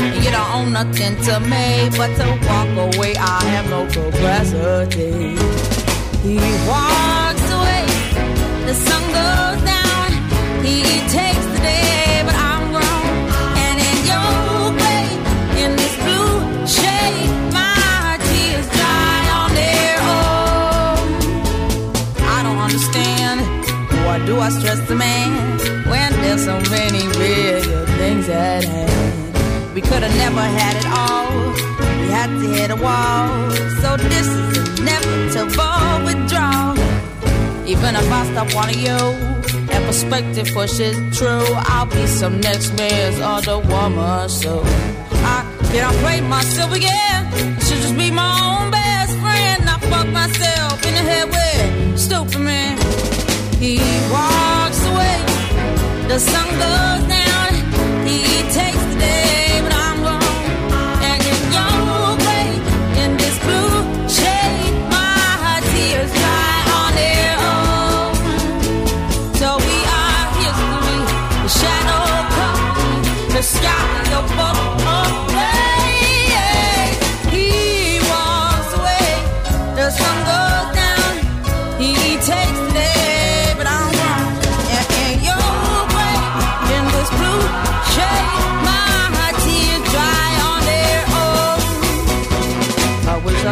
you don't own nothing to me but to walk away. I have no capacity. He walks away, the sun goes down. He takes the day, but I'm grown. And in your grave, in this blue shade, my tears dry on their own. I don't understand. Why do I stress the man when there's so many real things at hand? Could have never had it all. We had to hit a wall. So this is inevitable withdrawal. Even if I stop wanting you, and perspective pushes true, I'll be some next man's other woman. So I can't play myself again. I should just be my own best friend. I fuck myself in the head with stupid man. He walks away. The sun goes down. He takes the day.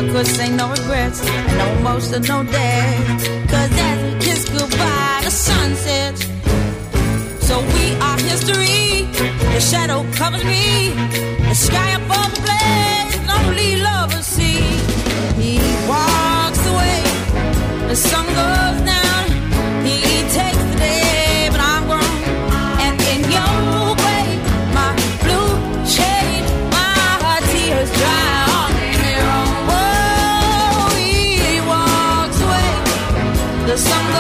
I could say no regrets and no emotional death. Cause as we kiss goodbye, the sun sets. So we are history. The shadow covers me. The sky above the blaze, lonely lovers see. He walks away. The sun goes down. He takes the day, but I'm. And in your my blue shade, my tears dry. Oh, he walks away. The sun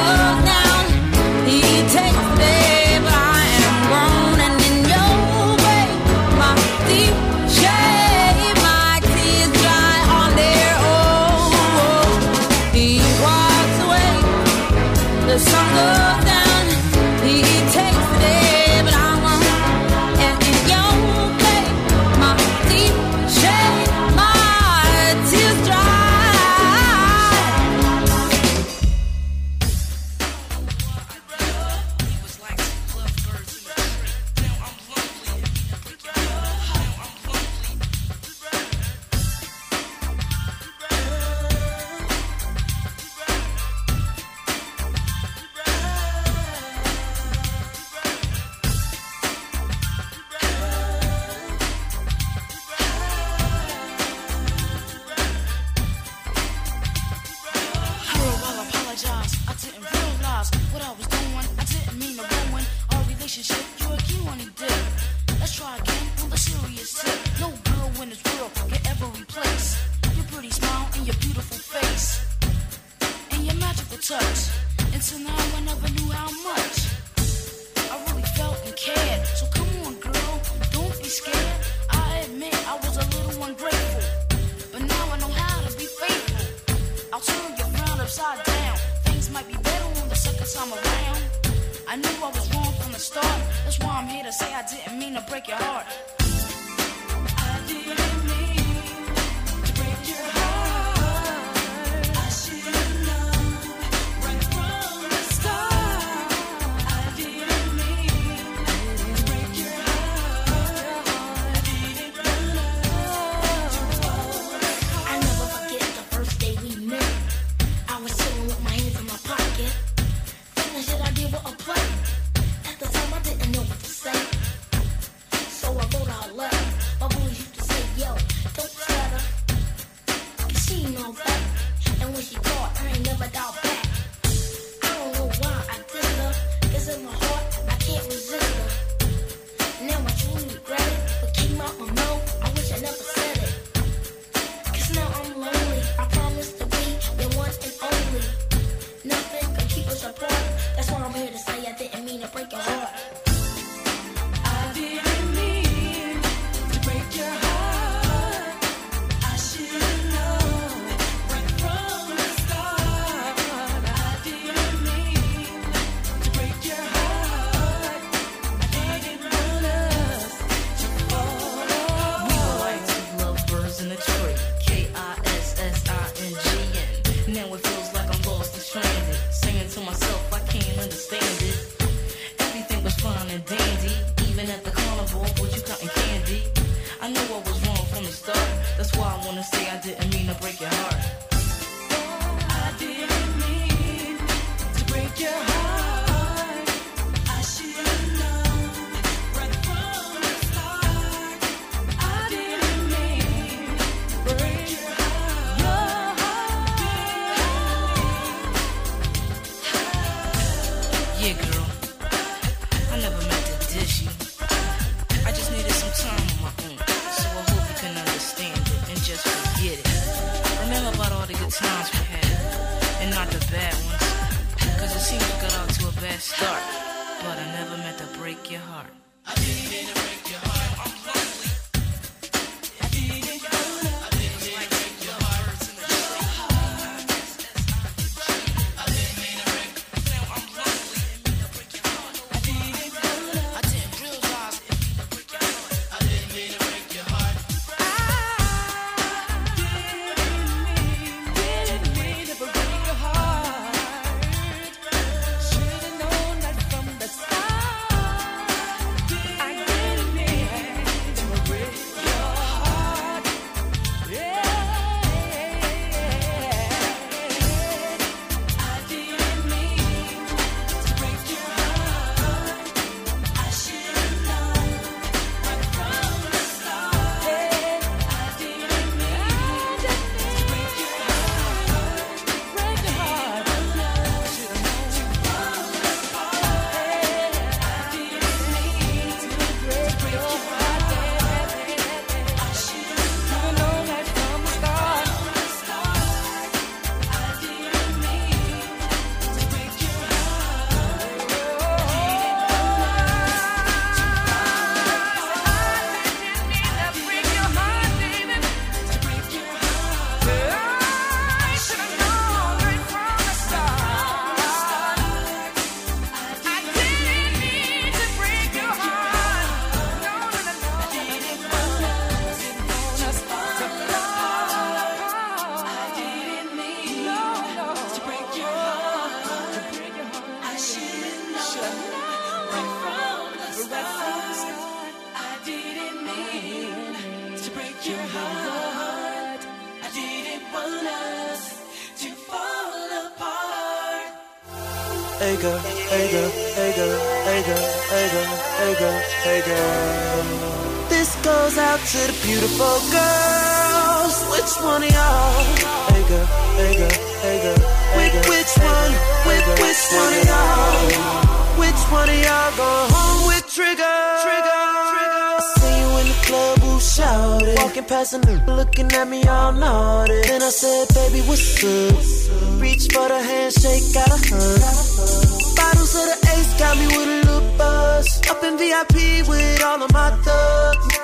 handshake, got a hug. Bottles of the ace got me with a little buzz. Up in VIP with all of my thugs.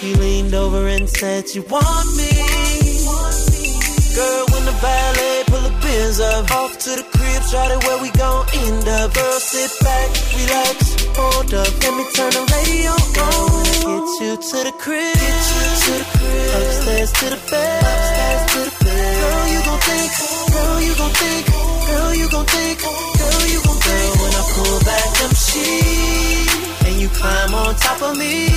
He leaned over and said, You want me? Girl, when the valet pull the Benz up, off to the crib, shot it where we gon' end up. Girl, sit back, relax, hold up. Let me turn the radio on. Get you to the crib, get you to the crib. Upstairs to the bed, upstairs to the bed. Girl, gon' think, girl, you gon' think, girl, you gon' think, girl, you gon' think. When I pull back them sheets and you climb on top of me.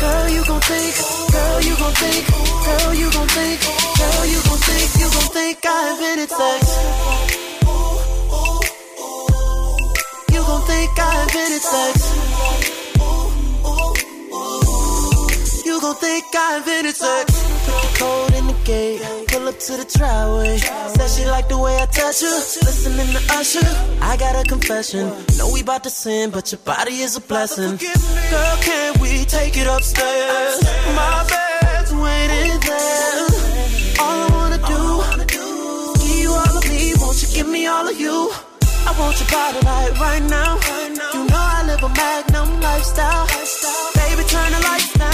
Girl, you gon' think, girl, you gon' think, girl, you gon' think, girl, you gon' think, you gon' think I invented sex. You gon' think I invented sex. You gon' think I invented sex. Code in the gate, pull up to the driveway. Said she like the way I touch her. Listening to Usher, I got a confession. Know we bout to sin, but your body is a blessing. Girl, can we take it upstairs? My bed's waiting there. All I wanna do give you all of me won't you give me all of you. I want your body like right now. You know I live a magnum lifestyle. Baby, turn the lights down.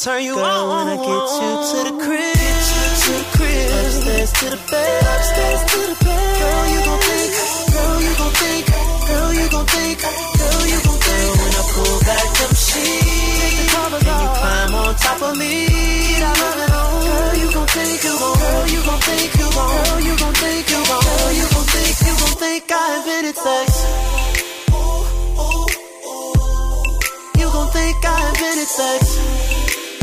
Turn you Girl, on. when I get you to the crib, to the crib, upstairs to the bed, upstairs to the bed. Girl, you gon' think, girl, you gon' think, girl, you gon' think, girl, you gon' think. Girl, when I pull back them sheets, and you climb on top of me, I love it all. Girl, you gon' think, you gon', girl, you gon' think, you gon', girl, you gon' think, you gon', girl, you gon' think, you gon' think I invented sex. You gon' think I invented sex.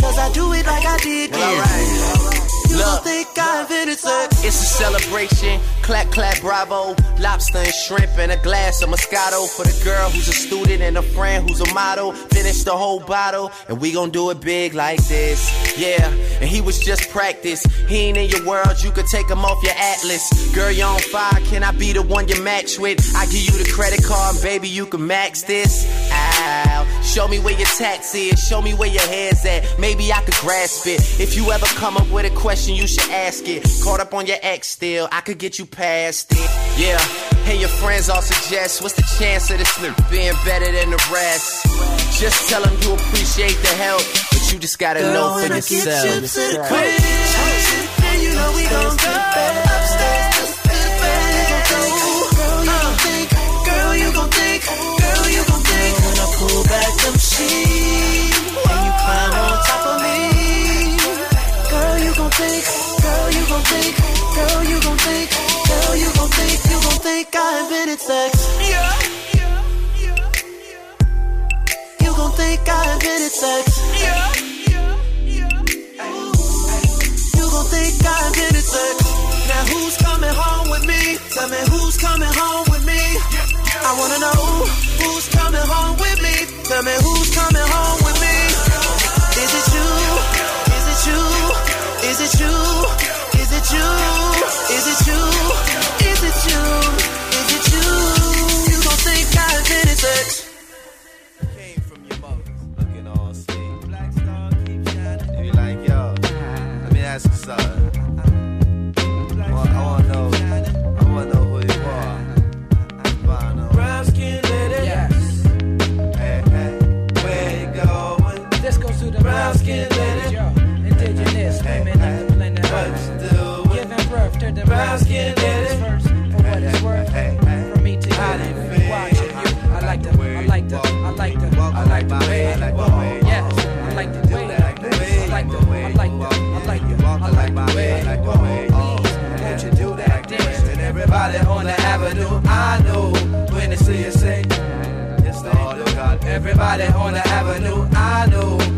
Cause I do it like I did. Well, alright. You gon' think I invented sex. It's a celebration. Clap, clap, bravo. Lobster and shrimp and a glass of Moscato for the girl who's a student and a friend who's a model. Finish the whole bottle and we gon' do it big like this. Yeah, and he was just practice. He ain't in your world, you could take him off your atlas. Girl, you on fire, can I be the one you match with? I give you the credit card, and baby, you can max this. Ow. Show me where your tax is, show me where your head's at. Maybe I could grasp it. If you ever come up with a question, you should ask it. Caught up on your ex still, I could get you past it. Yeah, and your friends all suggest what's the chance of this slip being better than the rest? Just tell them you appreciate the help, but you just gotta Girl, know for yourself. get you to the crib, and you know we gon' go upstairs to the bed. Girl, you gon' think, girl, you gon' think, girl, you gon' think. When I pull back them sheets, and you climb on top of me. Girl, you gon' think, girl, you gon' think, girl, you gon' think, girl, you gon' think, you gon' think I invented sex. Yeah. You gon' think I invented sex. Yeah. You gon' think I invented sex. Now who's coming home with me? Tell me who's coming home with me. I wanna know who's coming home with me. Tell me who's coming home with me. Is it you? Is it you? Is it you? Is it you? Is it you? Is it you? Is it you? You gon' think I invented sex. Came from your mother, looking all sweet. Black star keep shining. You be like, yo, let me ask you something. Like the way I like walk. way Yes, I like the way, I like the way, I like the, I like the, I like the, I like the way you walk. Please, won't you do that dance? And everybody on the avenue, I know when they see you say, yes, do. God. Everybody on the avenue, I know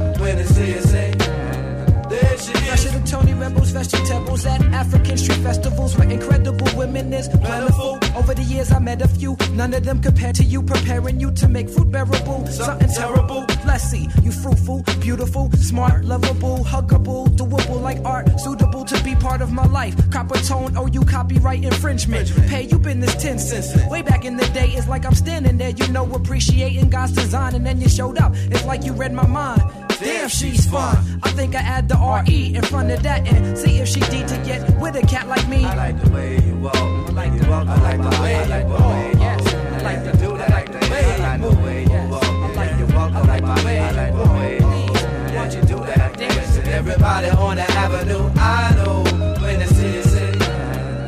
Tony Rebels, vegetables at African street festivals where incredible women is plentiful. Over the years, I met a few, none of them compared to you, preparing you to make fruit bearable. Something terrible. Let's you fruitful, beautiful, smart, lovable, huggable, doable like art, suitable to be part of my life. Coppertone, oh, you copyright infringement. Pay, you been this 10 cents. Way back in the day, it's like I'm standing there, you know, appreciating God's design, and then you showed up. It's like you read my mind. Damn, she's fun. I think I add the RE in front of that and see if she D to get with a cat like me. I like the way you walk. I like the walk. I like the way I like the way you Yes, I like the do that. I like the way I like the way you walk. I like the walk. I like the way I like the way you Won't you do that dance? And everybody on the avenue, I know when they see you say,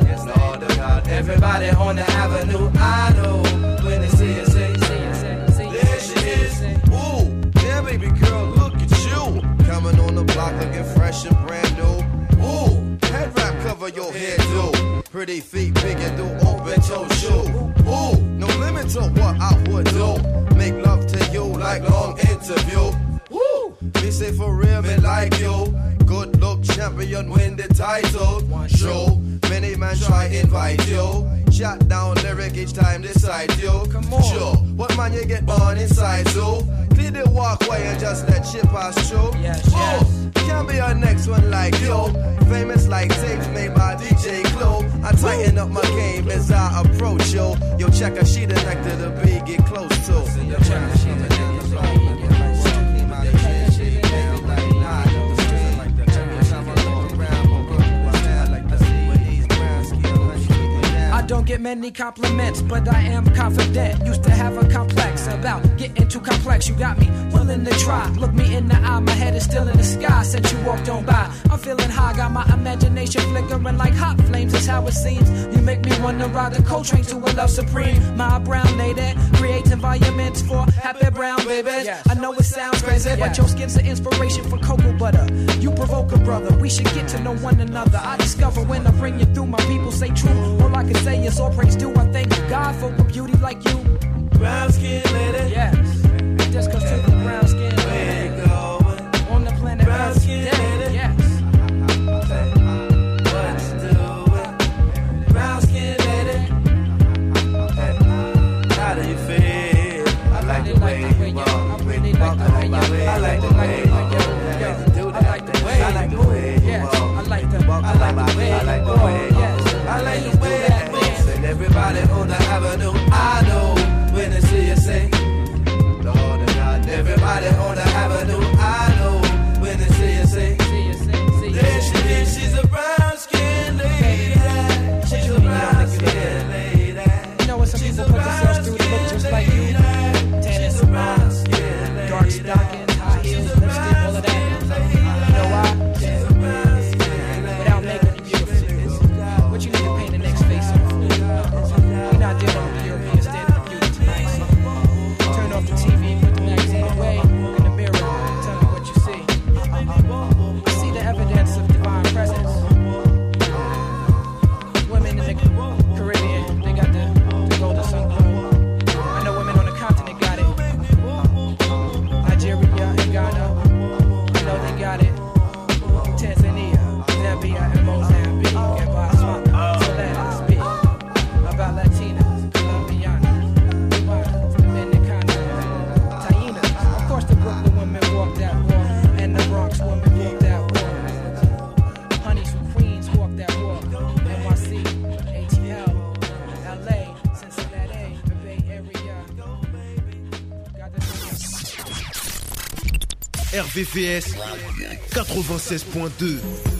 yes, Lord of God. Everybody on the avenue, looking fresh and brand new. Ooh, head wrap cover your head, do. Pretty feet, big and do open toe shoe. Ooh, no limit to what I would do. Make love to you like long interview. Woo, me say for real, me like you. Good look champion, win the title. Show, many man try invite you. Shot down lyric each time decide you. Come on. Sure, what man you get born inside so? Clear the walkway and just let shit pass through. Yes, oh, can't be our next one like yo. Famous like tapes made by DJ Clue. I tighten up my game as I approach yo. Yo, check her, she the neck to the beat, get close to. Yo, check her, she the neck to get many compliments, but I am confident. Used to have a complex about getting too complex. You got me willing to try. Look me in the eye, my head is still in the sky since you walked on by. I'm feeling high, got my imagination flickering like hot flames. That's how it seems. You make me wanna ride the cold train to a love supreme. My brown lady creates environments for happy brown babies. I know it sounds crazy, but your skin's an inspiration for cocoa butter. You provoke a brother. We should get to know one another. I discover when I bring you through. My people say true. All I can say is praise due. I thank God, for a beauty like you. Brown skin lady. Yes. Just cause to the brown skin. VVS 96.2.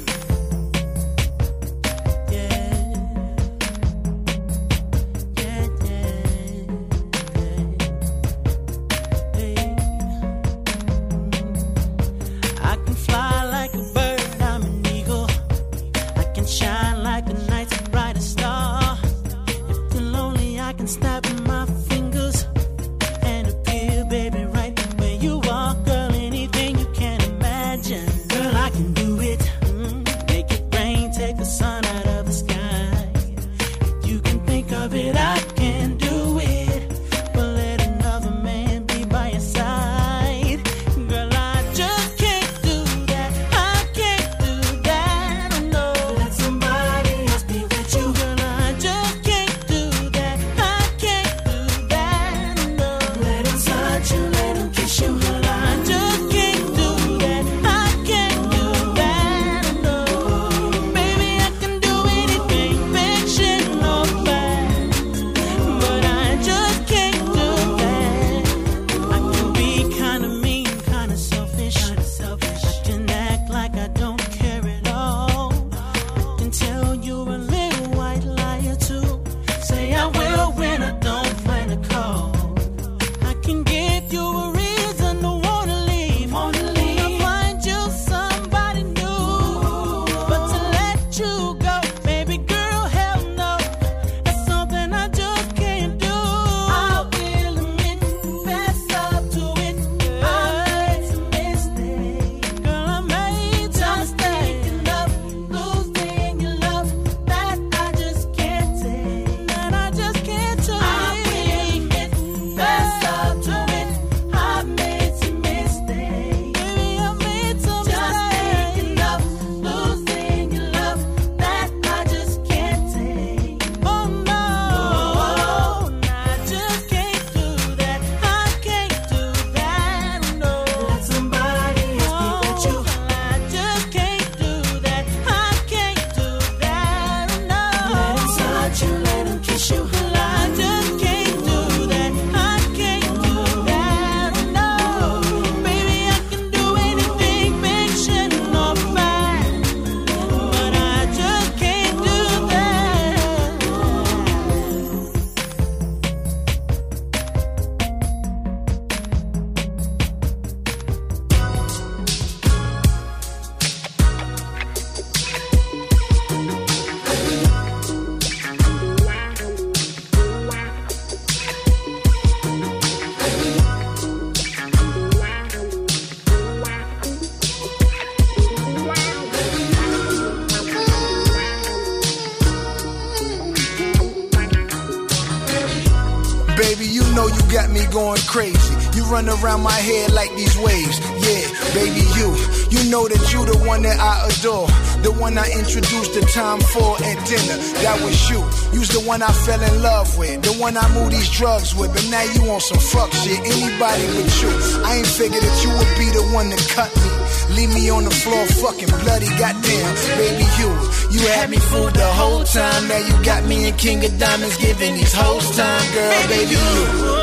going crazy. You run around my head like these waves. Yeah, baby, you. You know that you the one that I adore. The one I introduced the time for at dinner. That was you. You's the one I fell in love with. The one I move these drugs with. But now you on some fuck shit. Anybody but you. I ain't figured that you would be the one to cut me. Leave me on the floor fucking bloody. Goddamn, baby, you. You had me fooled the whole time. Now you got me in King of Diamonds giving these hoes time. Girl, baby, you.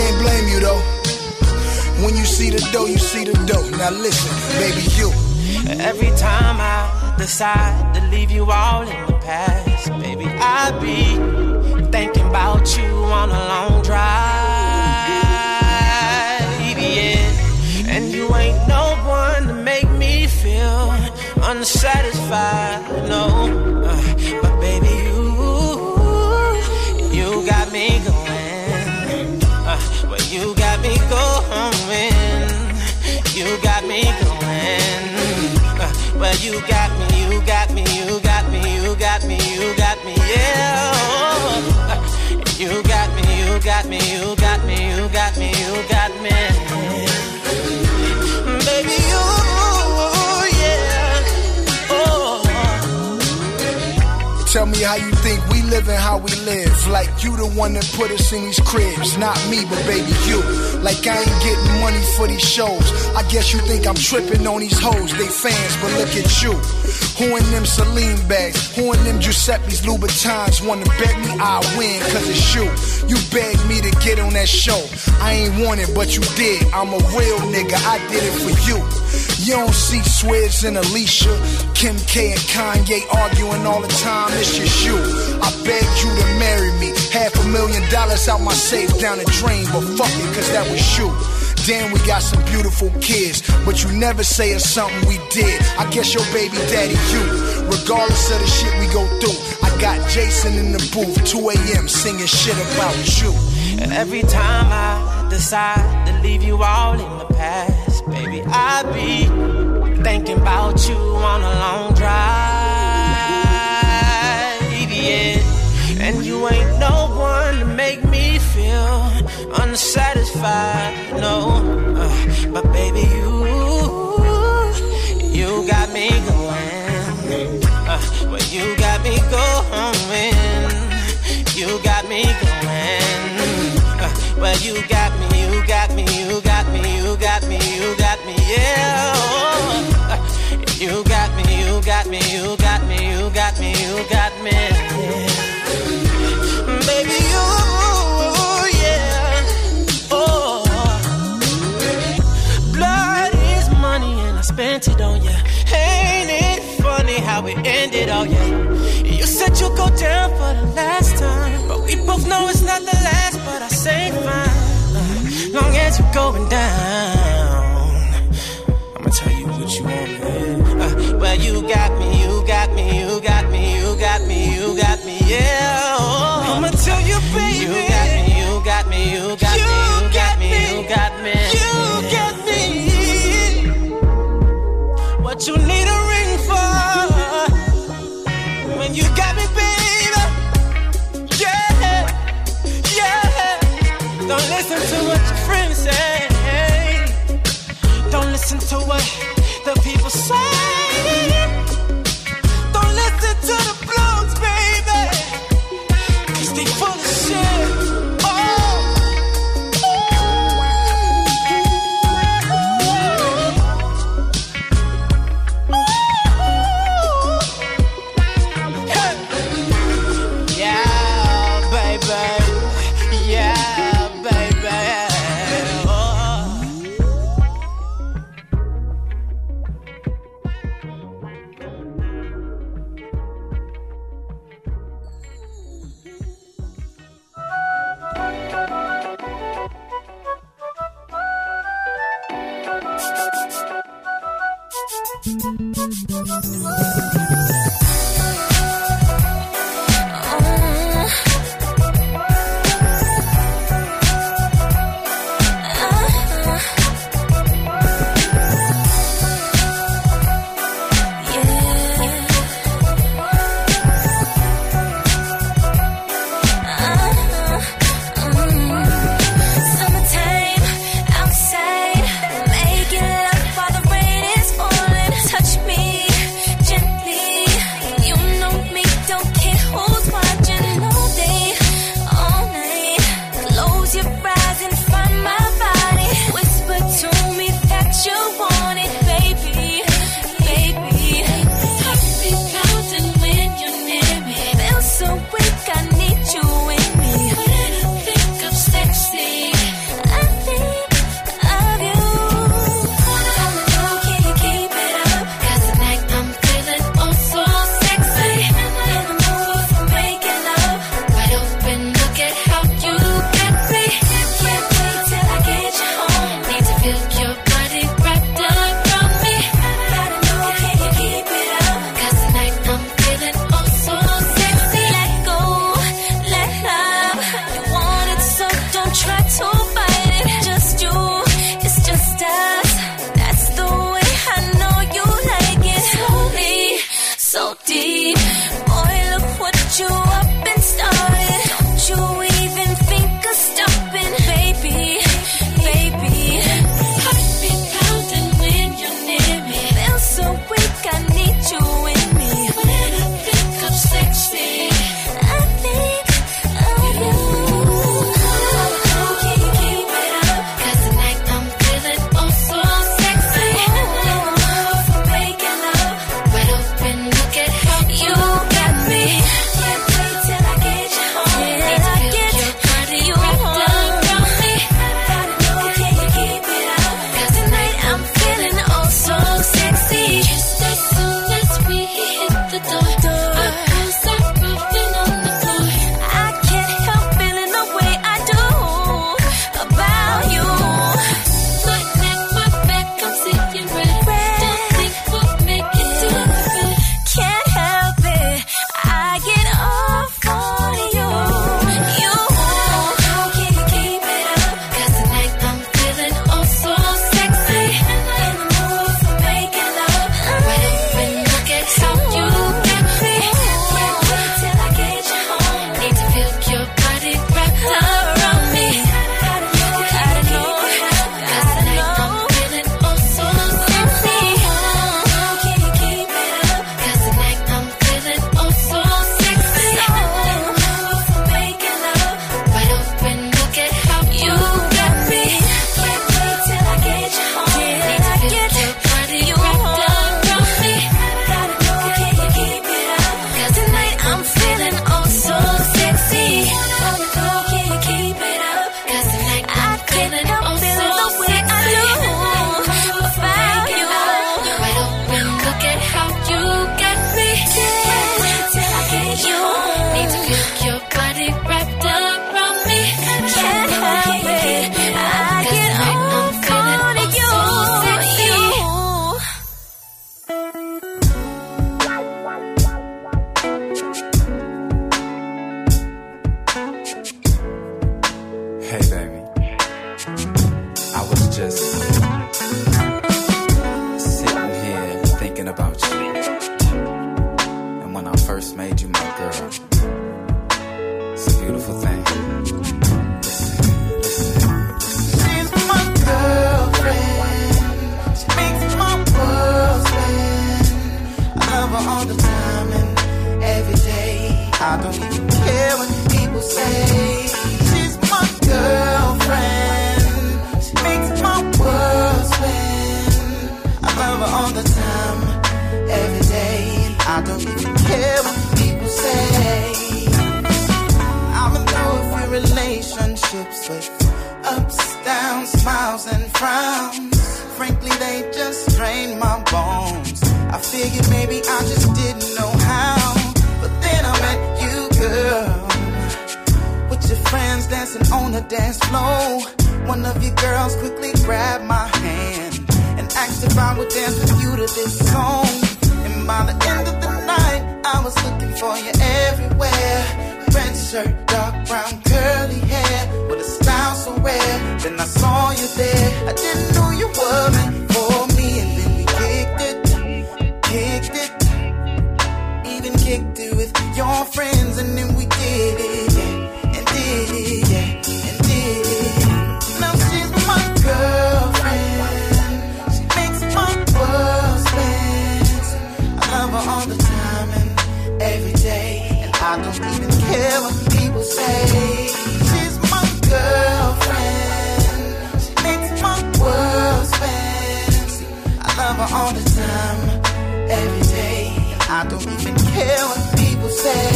Can't blame you though. When you see the dough, you see the dough. Now listen, baby, you. Every time I decide to leave you all in the past, baby, I be thinking about you on a long drive, yeah. And you ain't no one to make me feel unsatisfied, you got me, you got me, you got me, you got me, you got me, yeah. You got me, you got me, you got me, you got me, you got me. Baby, you, yeah. Oh. Tell me how you think living how we live. Like you the one that put us in these cribs. Not me, but baby you. Like I ain't getting money for these shows. I guess you think I'm tripping on these hoes. They fans, but look at you. Who in them Celine bags? Who in them Giuseppe's Louboutins wanna bet me I win cause it's you. You begged me to get on that show. I ain't want it, but you did. I'm a real nigga. I did it for you. You don't see Swizz and Alicia, Kim K and Kanye arguing all the time. It's just you. I begged you to marry me. Half a million dollars out my safe down the drain, but fuck it, cause that was you. Damn, we got some beautiful kids, but you never say it's something we did. I guess your baby daddy, you. Regardless of the shit we go through, I got Jason in the booth, 2 a.m. singing shit about you. And every time I decide to leave you all in the past, baby, I be thinking about you on a long drive, yeah. And you ain't no one to make me feel unsatisfied, no. Uh, but baby, you, you got me going. Uh, well, you got me going. You got me going. Uh, well, you got me, you got me, you got me, you got me, you got me, yeah. Uh, you got me, you got me, you got me, you spent it on you. Ain't it funny how it ended? Oh yeah. You said you'd go down for the last time, but we both know it's not the last. But I say fine, long as you're going down. I'ma tell you what you want, man. Uh, well, you got say. smiles and frowns. Frankly, they just drain my bones. I figured maybe I just didn't know how. But then I met you, girl. With your friends dancing on the dance floor. One of your girls quickly grabbed my hand and asked if I would dance with you to this song. And by the end of the night, I was looking for you everywhere. Red shirt, dark brown curly hair with a style so rare. Then I saw you there. I didn't know you were meant for me, and then we kicked it, kicked it, even kicked it with your friends, and then we did it. She's my girlfriend. She makes my world spin. I love her all the time, every day. I don't even care what people say.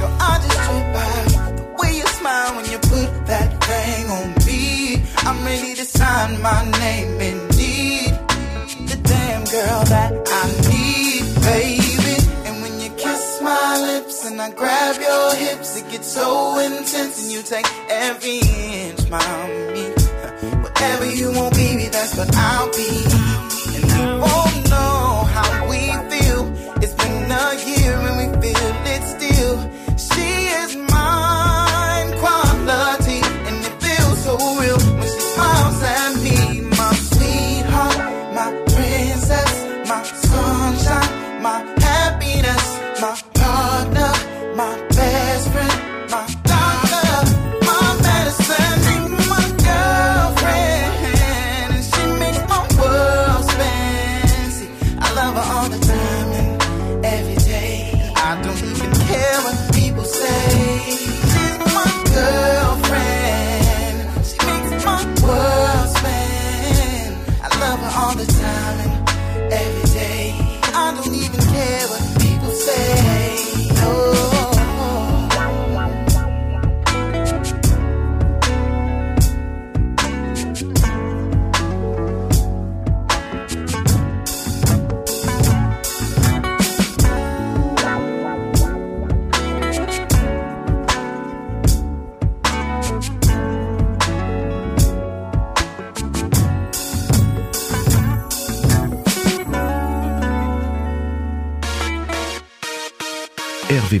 Girl, I just trip by the way you smile when you put that thing on me. I'm ready to sign my name indeed. The damn girl that I need, baby and I grab your hips. It gets so intense and you take every inch, mommy. Whatever you want, baby, that's what I'll be.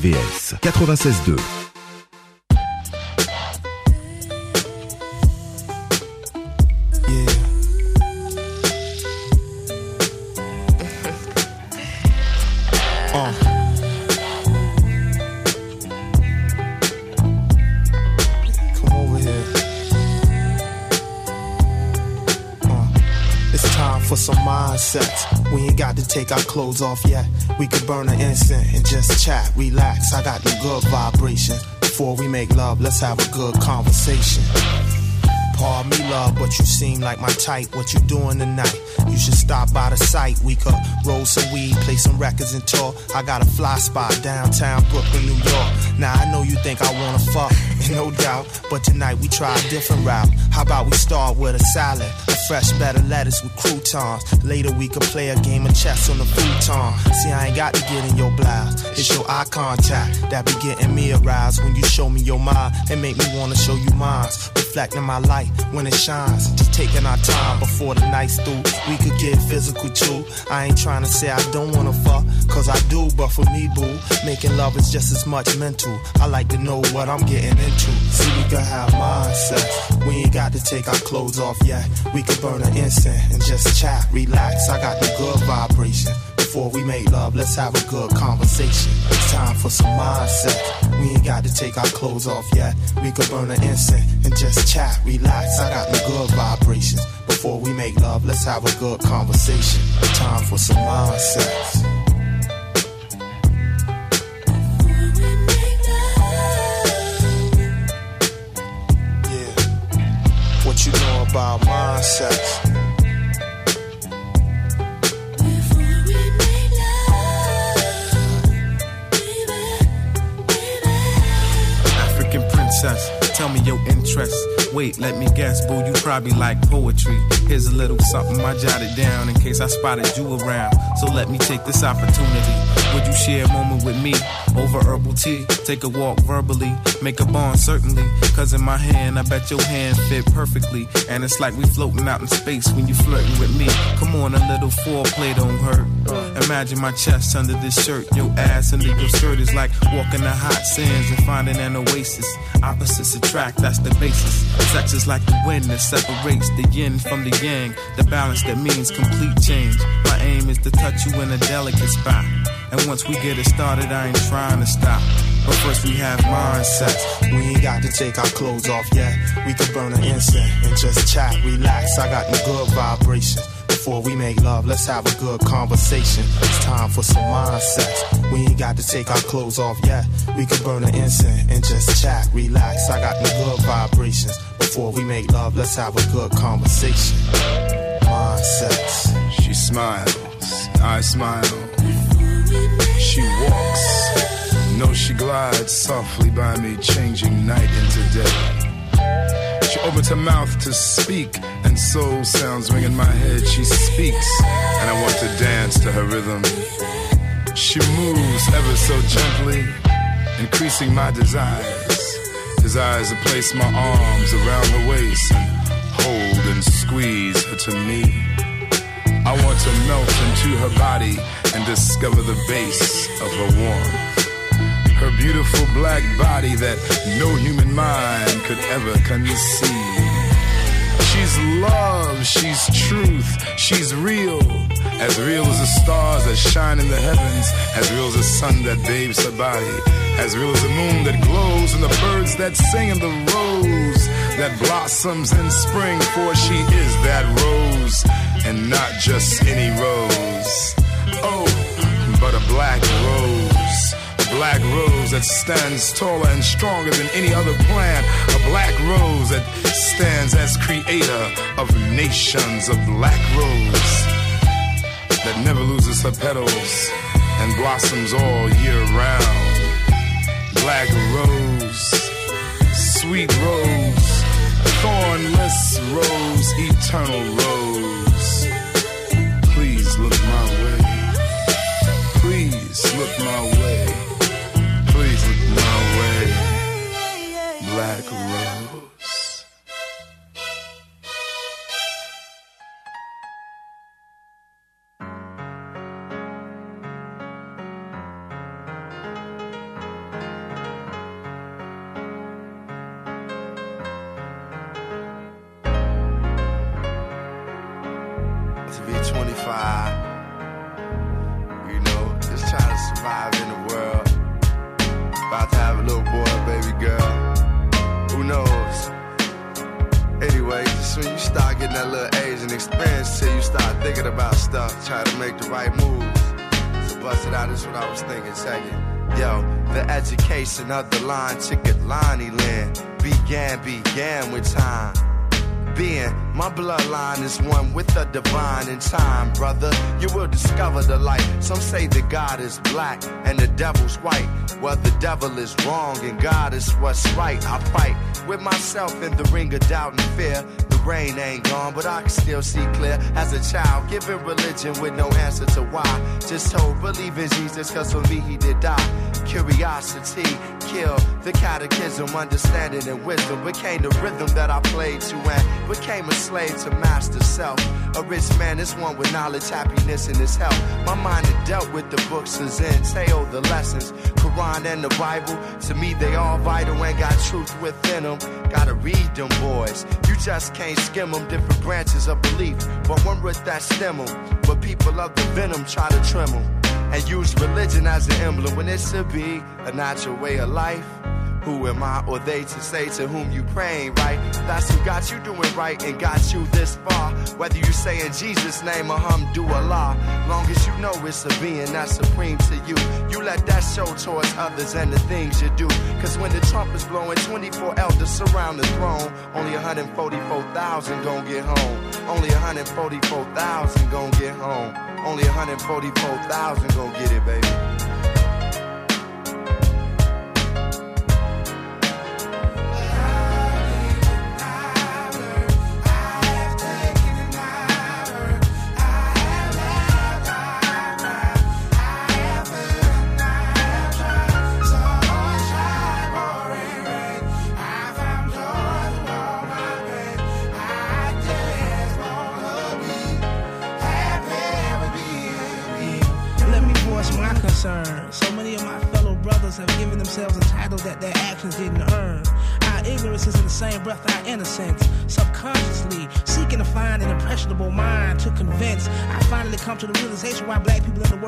RVVS 96.2. take our clothes off yet. We could burn an incense and just chat, relax. I got the good vibration. Before we make love, let's have a good conversation. Pardon me, love, but you seem like my type. What you doing tonight? You should stop by the site. We could roll some weed, play some records, and talk. I got a fly spot downtown Brooklyn, New York. Now I know you think I wanna fuck, no doubt. But tonight we try a different route. How about we start with a salad, fresh of lettuce with croutons. Later we could play a game of chess on the futon. See, I ain't got to get in your blouse. It's your eye contact that be getting me aroused when you show me your mind and make me wanna show you mine. Reflecting my light when it shines. Just taking our time before the night's through. We could get physical too. I ain't trying to say I don't wanna fuck, cause I do, but for me, boo, making love is just as much mental. I like to know what I'm getting into. See, we could have mindsets. We ain't got to take our clothes off yet. We could burn an incense and just chat, relax. I got the good vibration. Before we make love, let's have a good conversation. It's time for some mindset. We ain't got to take our clothes off yet. We could burn an incense and just chat, relax. I got the good vibrations. Before we make love, let's have a good conversation. It's time for some mindsets. About mindsets? African princess, tell me your interest. Wait, let me guess, boo, you probably like poetry. Here's a little something I jotted down in case I spotted you around. So let me take this opportunity. Would you share a moment with me over herbal tea? Take a walk verbally, make a bond certainly. Cause in my hand, I bet your hand fit perfectly. And it's like we floating out in space when you flirting with me. Come on, a little foreplay don't hurt. Imagine my chest under this shirt, your ass under your skirt is like walking the hot sands and finding an oasis. Opposites attract, that's the basis. Sex is like the wind that separates the yin from the yang, the balance that means complete change. My aim is to touch you in a delicate spot. And once we get it started, I ain't trying to stop. But first we have mindsets. We ain't got to take our clothes off yet. We could burn an incense and just chat, relax. I got the good vibrations. Before we make love, let's have a good conversation. It's time for some mindsets. We ain't got to take our clothes off yet. We could burn an incense and just chat, relax. I got the good vibrations. Before we make love, let's have a good conversation. Mindsets. She smiles, I smile. She walks, no, she glides softly by me, changing night into day. She opens her mouth to speak, and soul sounds ring in my head. She speaks, and I want to dance to her rhythm. She moves ever so gently, increasing my desires. Desires to place my arms around her waist and hold and squeeze her to me. I want to melt into her body and discover the base of her warmth. Her beautiful black body that no human mind could ever conceive. She's love, she's truth, she's real. As real as the stars that shine in the heavens, as real as the sun that bathes her body, as real as the moon that glows and the birds that sing in the rose that blossoms in spring. For she is that rose, and not just any rose. Oh, but a black rose. A black rose that stands taller and stronger than any other plant. A black rose that stands as creator of nations. A black rose that never loses her petals and blossoms all year round. Black rose, sweet rose, thornless rose, eternal rose. Please look my way. Please look my way. Please look my way. Black rose. In time, brother. You will discover the light. Some say that God is black and the devil's white. Well, the devil is wrong and God is what's right. I fight with myself in the ring of doubt and fear. The rain ain't gone, but I can still see clear. As a child, giving religion with no answer to why. Just told, believe in Jesus, cause for me he did die. Curiosity killed the catechism, understanding and wisdom became the rhythm that I played to and became a slave to master self. A rich man is one with knowledge, happiness, and his health. My mind had dealt with the books of Zen, tale the lessons, Quran and the Bible. To me, they all vital and got truth within them. Gotta read them, boys. You just can't skim them, different branches of belief, but one root that stem them. But people of the venom try to trim them and use religion as an emblem when it should be a natural way of life. Who am I or they to say to whom you praying, right? That's who got you doing right and got you this far. Whether you say in Jesus' name or hum do a hamdulillah, long as you know it's a being that's supreme to you, you let that show towards others and the things you do. Cause when the trumpet's blowing, 24 elders surround the throne. Only 144,000 gon' get home. Only 144,000 gon' get home. Only 144,000 gon' get it, baby.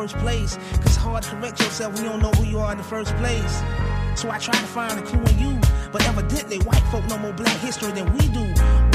Worst place. Cause it's hard to correct yourself when you don't know who you are in the first place. So I try to find a clue in you. But evidently, white folk know more black history than we do.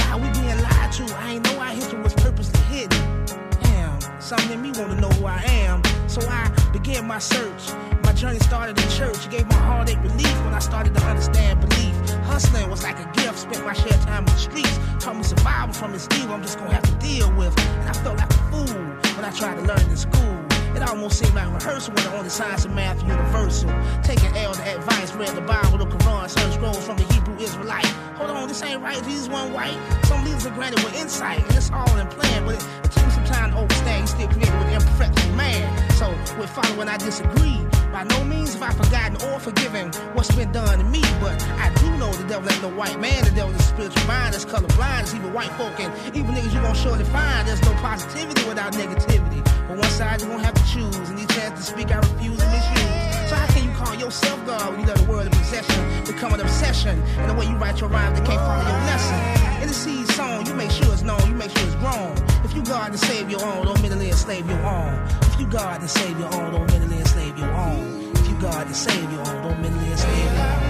Why we being lied to? I ain't know our history was purposely hidden. Damn, something in me wanna know who I am. So I began my search. My journey started in church. It gave my heartache relief when I started to understand belief. Hustling was like a gift. Spent my share time in the streets. Taught me survival from this evil I'm just gonna have to deal with. And I felt like a fool when I tried to learn in school. It almost seemed like rehearsal when the only science and math universal. Taking L to advice, read the Bible, the Quran, certain scrolls from the Hebrew Israelite. Hold on, this ain't right. Jesus one white. Some leaders are granted with insight, and it's all in plan. But it, it took me some time to understand. Still created with the imperfection of man. So with following, I disagree. By no means have I forgotten or forgiven what's been done to me, but I do know the devil ain't no white man. The devil is spiritual mind, it's colorblind, it's even white folk, and even niggas you gon' surely find. There's no positivity without negativity. But one side you gon' have to choose, and each chance to speak, I refuse to misuse. So how can you call yourself God when you let the world of possession become an obsession? And the way you write your rhymes, they can't follow your lesson. In the seed song, you make sure it's known, you make sure it's grown. If you God and save your own, don't mentally enslave your own. If you God and save your own, don't mentally enslave your own. If you God and save your own, don't mentally enslave your own.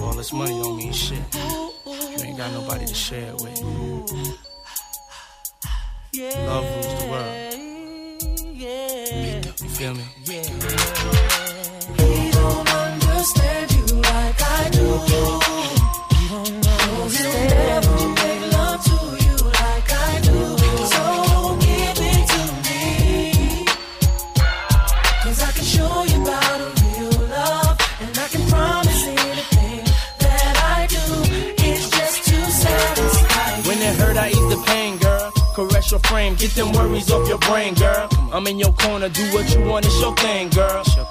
All this money don't mean shit. You ain't got nobody to share it with. Love rules the world. You feel me? He don't understand you like I do. Frame, get them worries off your brain, girl. I'm in your corner, do what you want, it's your thing, girl.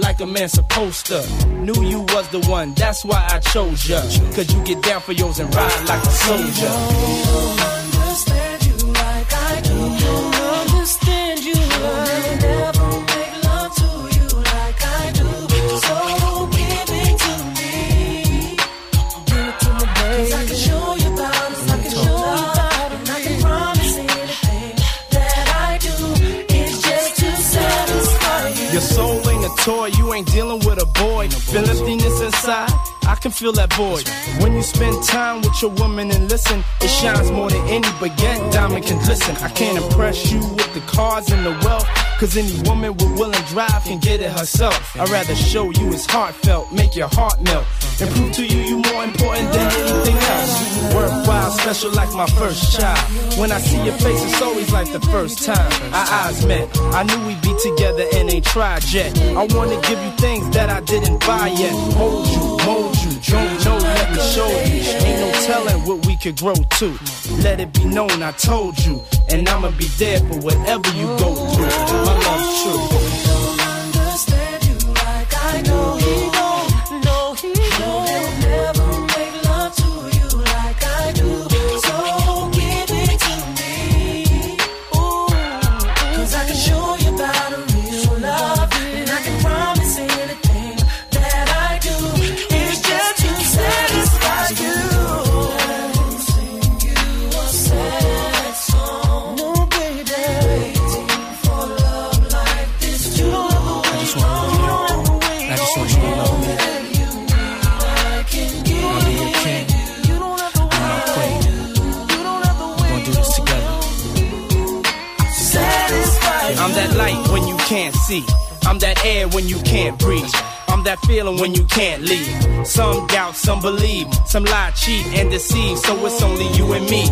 like a man supposed to. Knew you was the one, that's why I chose ya. Cause you get down for yours and ride like a soldier. understand you like I do. Toy. You ain't dealing with a boy. Feel emptiness inside. I can feel that void. When you spend time with your woman and listen, it shines more than any baguette diamond can listen. I can't impress you with the cars and the wealth. Cause any woman with will and drive can get it herself. I'd rather show you it's heartfelt, make your heart melt. And prove to you you more important than anything else. Worthwhile, special like my first child. When I see your face, it's always like the first time our eyes met. I knew we'd be together and ain't tried yet. I wanna give you things that I didn't buy yet. Hold you, mold you, don't know, let me show you. Ain't no telling what we could grow to. Let it be known I told you, and I'ma be there for whatever you go through. My love's true. understand you like I know see. I'm that air when you can't breathe. I'm that feeling when you can't leave. Some doubt, some believe. Some lie, cheat, and deceive. So it's only you and me.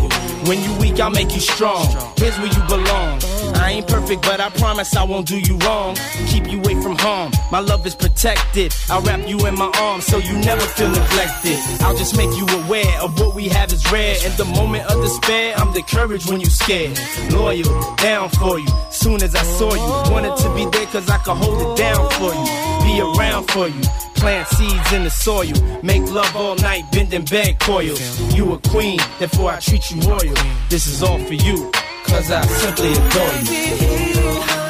When you weak, I'll make you strong. Here's where you belong. I ain't perfect, but I promise I won't do you wrong. Keep you away from harm. My love is protected. I'll wrap you in my arms so you never feel neglected. I'll just make you aware of what we have is rare. In the moment of despair, I'm the courage when you scared. Loyal, down for you. Soon as I saw you, wanted to be there cause I could hold it down for you. Be around for you. Plant seeds in the soil. Make love all night, bending bed coils. You a queen, therefore I treat you royal. This is all for you, cause I simply adore you.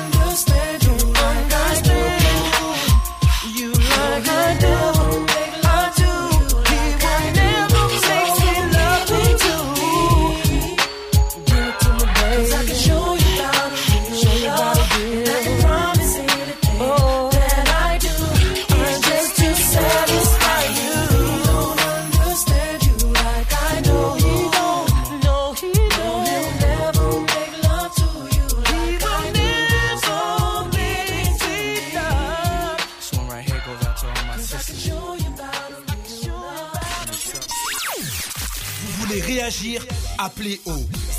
Appelez au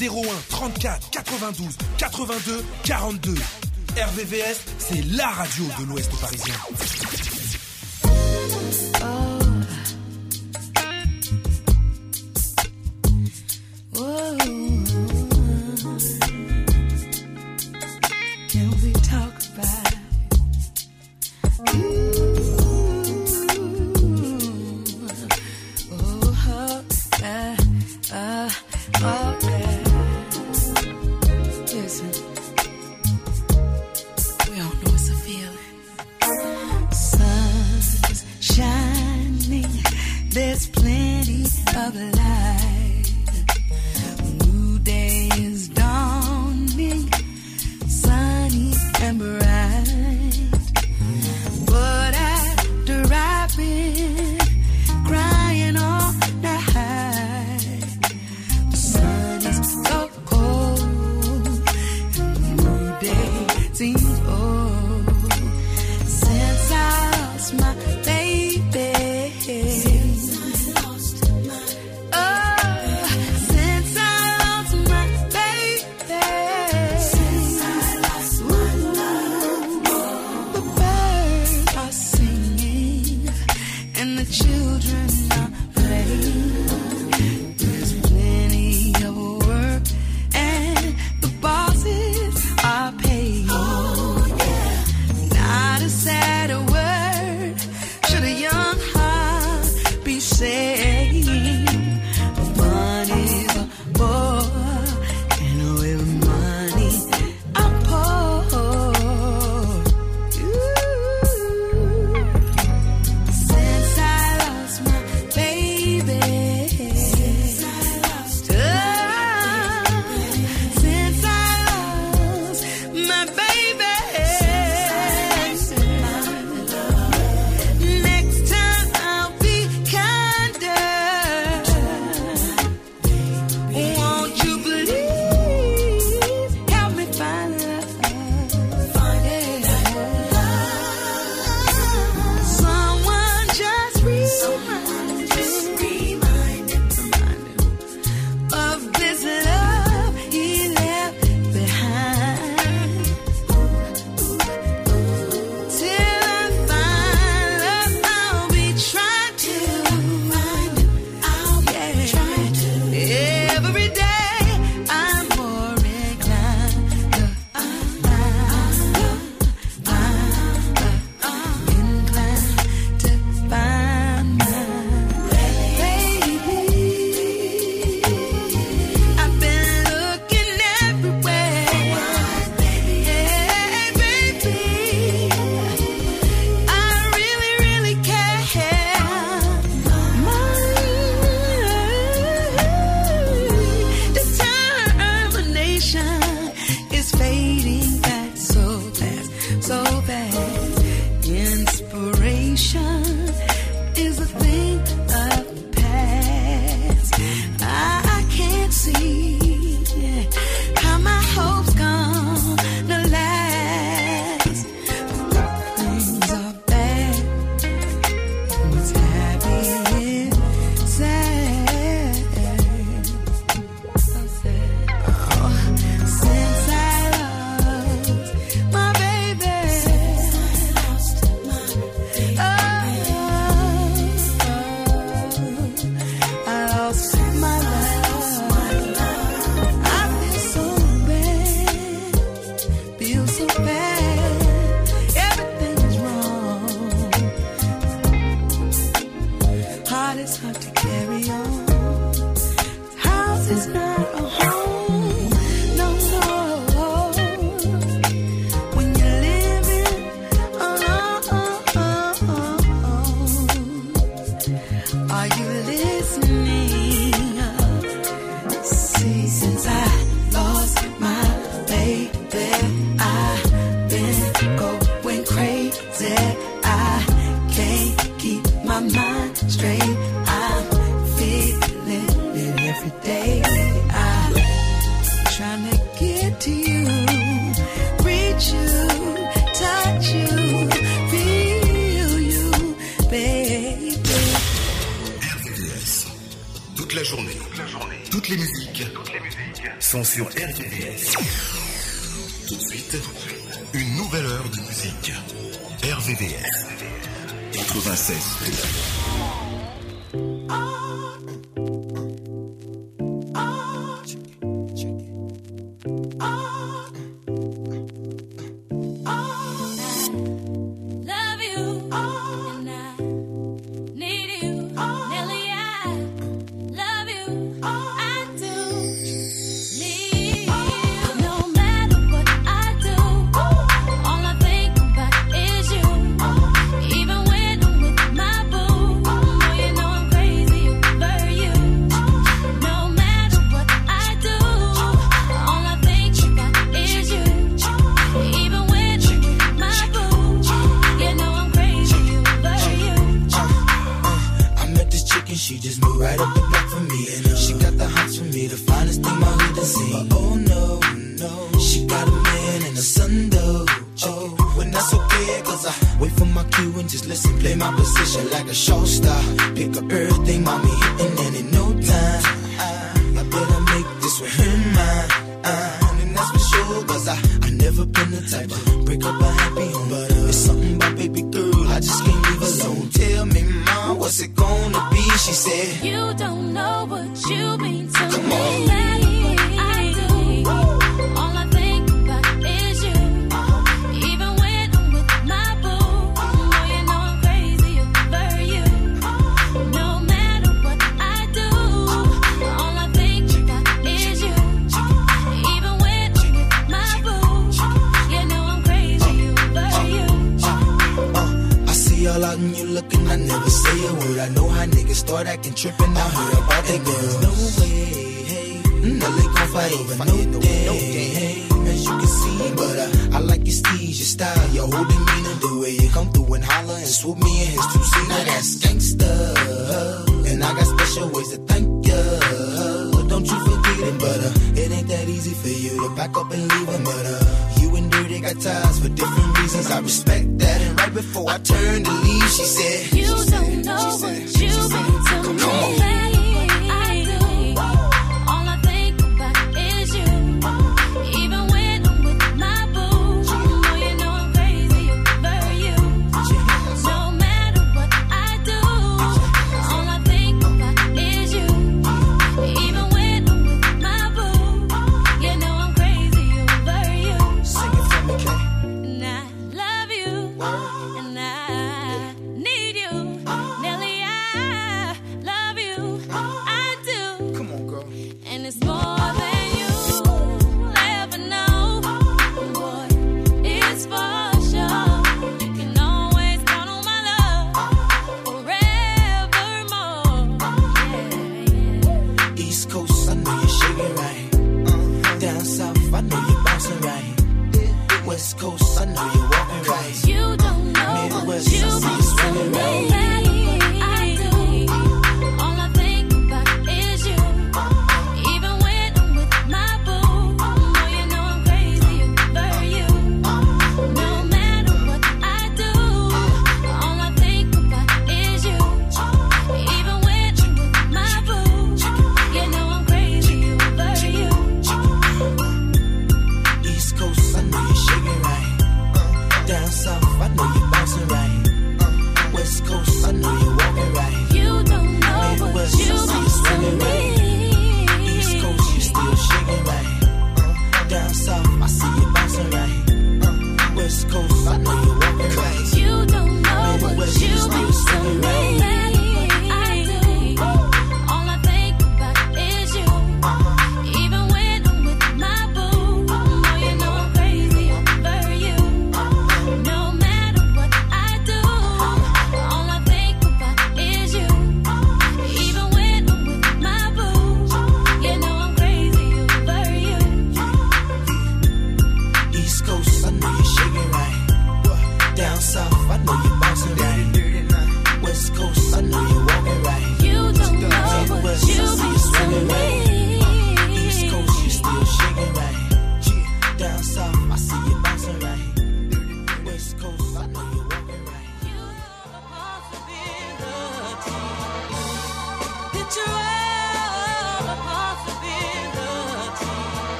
01 34 92 82 42. RVVS, c'est la radio de l'Ouest parisien. easy for you to back up and leave him, but uh, you and Dirty got ties for different reasons. I respect that, and right before I turned to leave, she said, You don't know what you've been to me.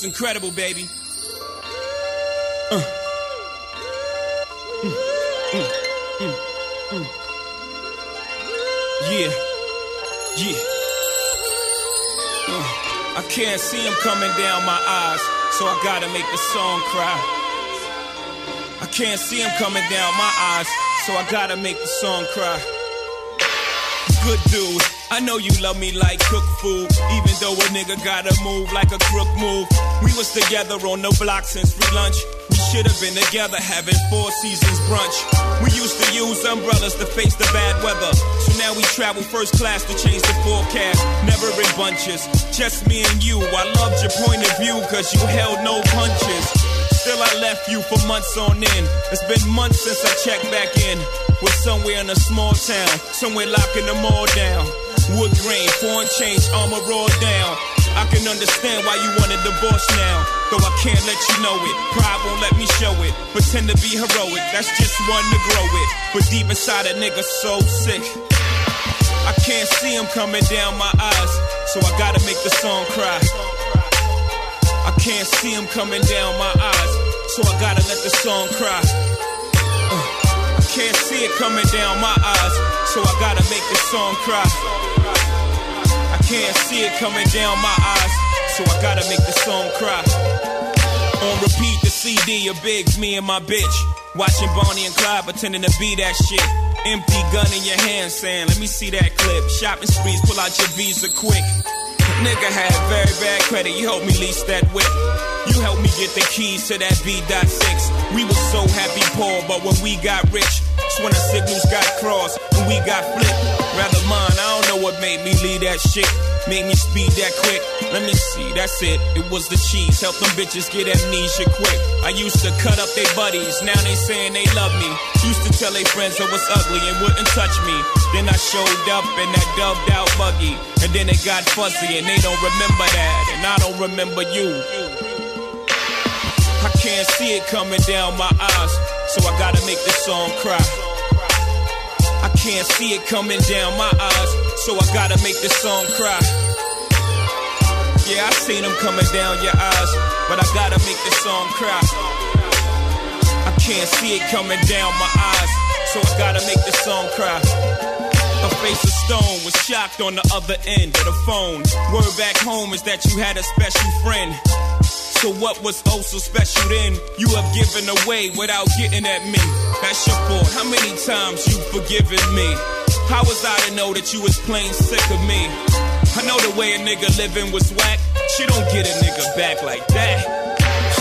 The incredible, baby. Uh. Mm, mm, mm. Yeah, yeah. Uh, I can't see him coming down my eyes, so I gotta make the song cry. I can't see him coming down my eyes, so I gotta make the song cry. Good dude, I know you love me like cook food, even though a nigga gotta move like a crook move. We was together on the block since free lunch. We should have been together having four seasons brunch. We used to use umbrellas to face the bad weather. So now we travel first class to change the forecast. Never in bunches, just me and you. I loved your point of view cause you held no punches. Still, I left you for months on end. It's been months since I checked back in. We're somewhere in a small town, somewhere locking them all down. Wood grain, foreign change, armor roll down. I can understand why you want a divorce now. Though I can't let you know it. Pride won't let me show it. Pretend to be heroic, that's just one to grow it. But deep inside a nigga so sick. I can't see him coming down my eyes, so I gotta make the song cry. I can't see him coming down my eyes, so I gotta let the song cry. Uh, I can't see it coming down my eyes, so I gotta make the song cry. Can't see it coming down my eyes, so I gotta make the song cry. On repeat, the CD of Biggs, me and my bitch. Watching Bonnie and Clyde pretending to be that shit. Empty gun in your hand saying, let me see that clip. Shopping sprees, pull out your visa quick. Nigga had very bad credit, you helped me lease that whip. You helped me get the keys to that V.6. We was so happy poor, but when we got rich, that's when the signals got crossed, and we got flipped. Rather mine, I what made me leave that shit. Made me speed that quick. Let me see, that's it. It was the cheese. Help them bitches get amnesia quick. I used to cut up their buddies, now they saying they love me. Used to tell their friends I was ugly and wouldn't touch me. Then I showed up in that dubbed out buggy. And then it got fuzzy and they don't remember that. And I don't remember you. I can't see it coming down my eyes, so I gotta make this song cry. I can't see it coming down my eyes, so I gotta make this song cry. Yeah, I seen them coming down your eyes, but I gotta make this song cry. I can't see it coming down my eyes, so I gotta make this song cry. Her face of stone was shocked on the other end of the phone. Word back home is that you had a special friend. So what was oh so special then? You have given away without getting at me. That's your fault. How many times you forgiven me? How was I to know that you was plain sick of me? I know the way a nigga living was whack. She don't get a nigga back like that.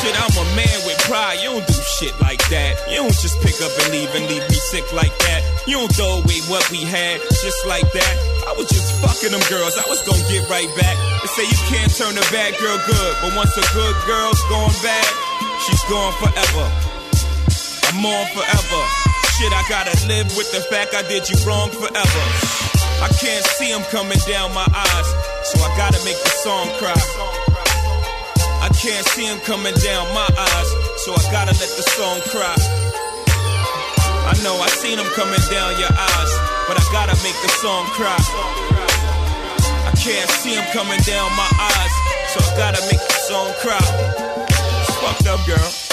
Shit, I'm a man with pride. You don't do shit like that. You don't just pick up and leave and leave me sick like that. You don't throw away what we had just like that. I was just fucking them girls. I was gonna get right back. They say you can't turn a bad girl good, but once a good girl's gone bad, she's gone forever. I'm on forever. Shit, I gotta live with the fact I did you wrong forever. I can't see him coming down my eyes, so I gotta make the song cry. I can't see coming down my eyes, so I gotta let the song cry. I know I seen him coming down your eyes, but I gotta make the song cry. I can't see coming down my eyes, so I gotta make the song cry. It's fucked up, girl.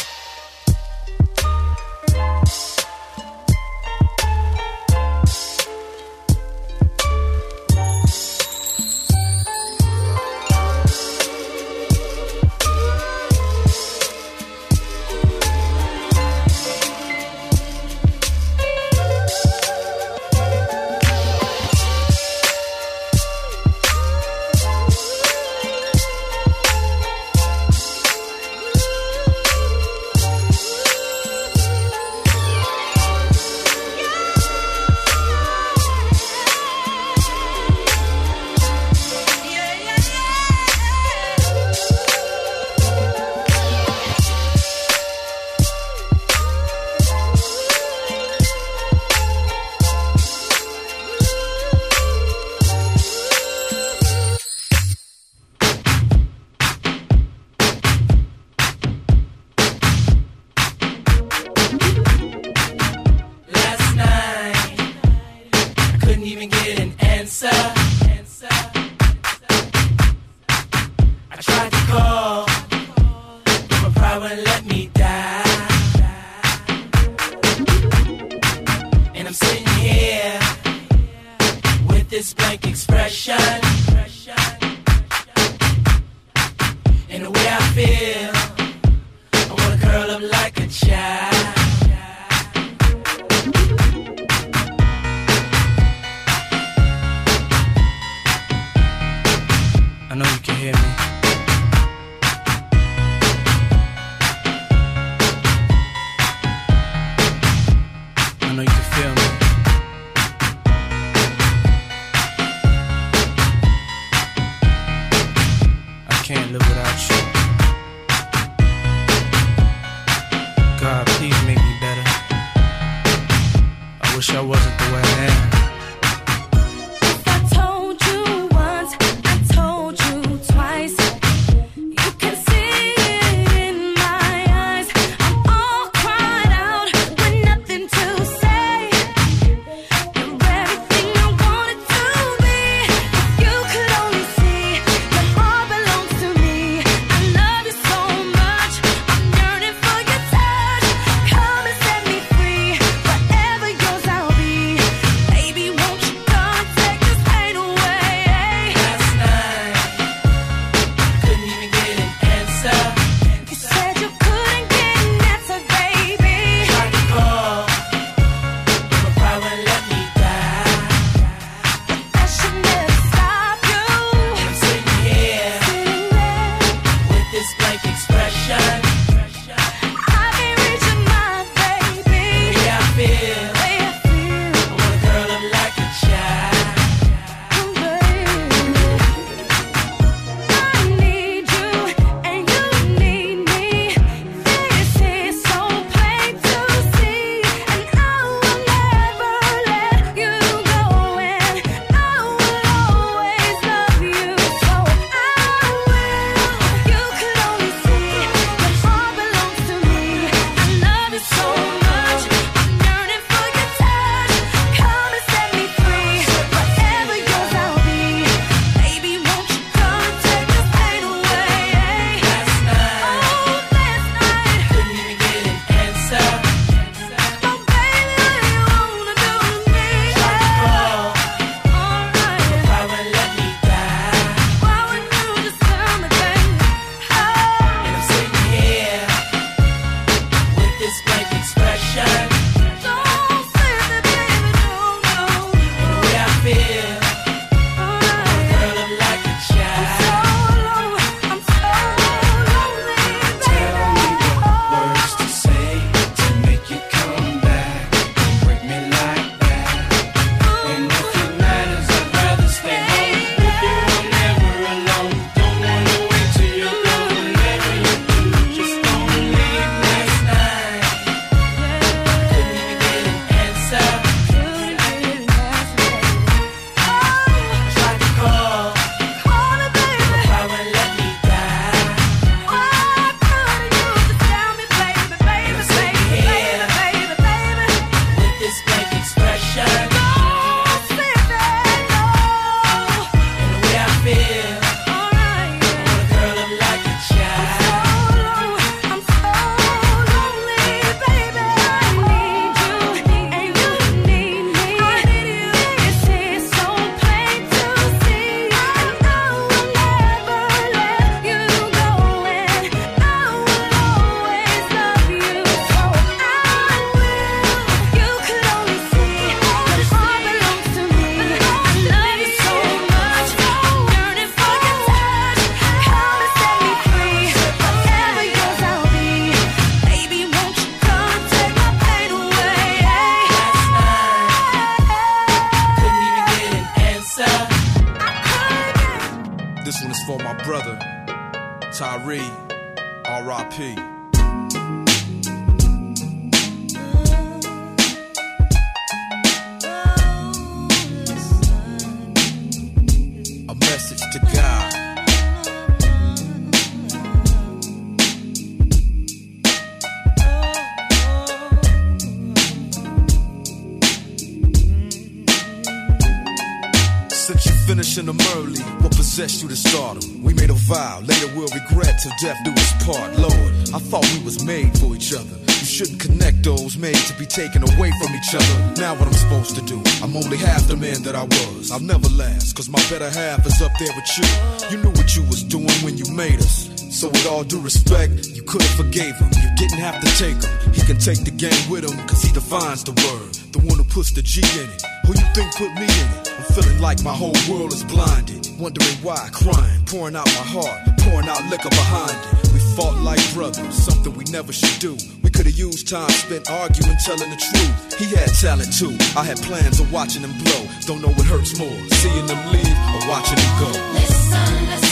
Each other. Now what I'm supposed to do? I'm only half the man that I was. I'll never last, cause my better half is up there with you. You knew what you was doing when you made us. So with all due respect, you could've forgave him. You didn't have to take him. He can take the game with him, cause he defines the word. The one who puts the G in it. Who you think put me in it? I'm feeling like my whole world is blinded. Wondering why, crying, pouring out my heart, pouring out liquor behind it. We fought like brothers, something we never should do. Could've used time spent arguing, telling the truth. He had talent too. I had plans of watching him blow. Don't know what hurts more, seeing them leave or watching him go. Listen, listen,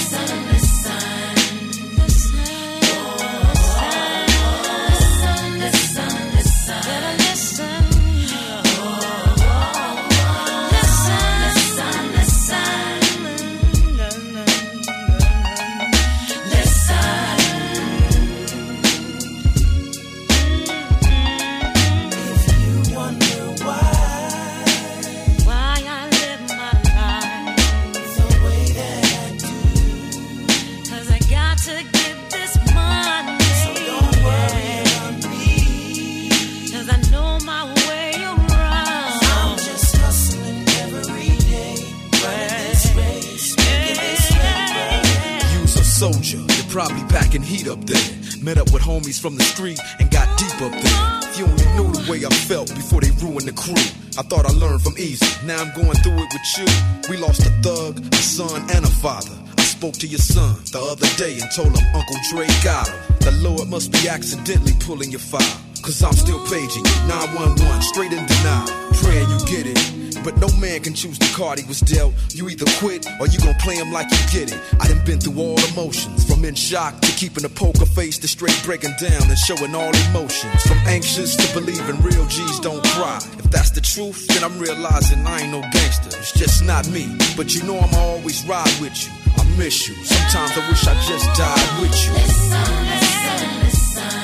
street and got deep up there. If you only knew the way I felt before they ruined the crew. I thought I learned from Eazy, now I'm going through it with you. We lost a thug, a son, and a father. I spoke to your son the other day and told him Uncle Dre got him. The Lord must be accidentally pulling your file. Cause I'm still paging you, 911, straight in denial. Praying you get it. But no man can choose the card he was dealt. You either quit or you gon' play him like you get it. I done been through all emotions. From in shock to keeping a poker face to straight breaking down and showing all emotions. From anxious to believing real G's don't cry. If that's the truth, then I'm realizing I ain't no gangster. It's just not me. But you know I'ma always ride with you. I miss you. Sometimes I wish I just died with you. Listen, listen, listen.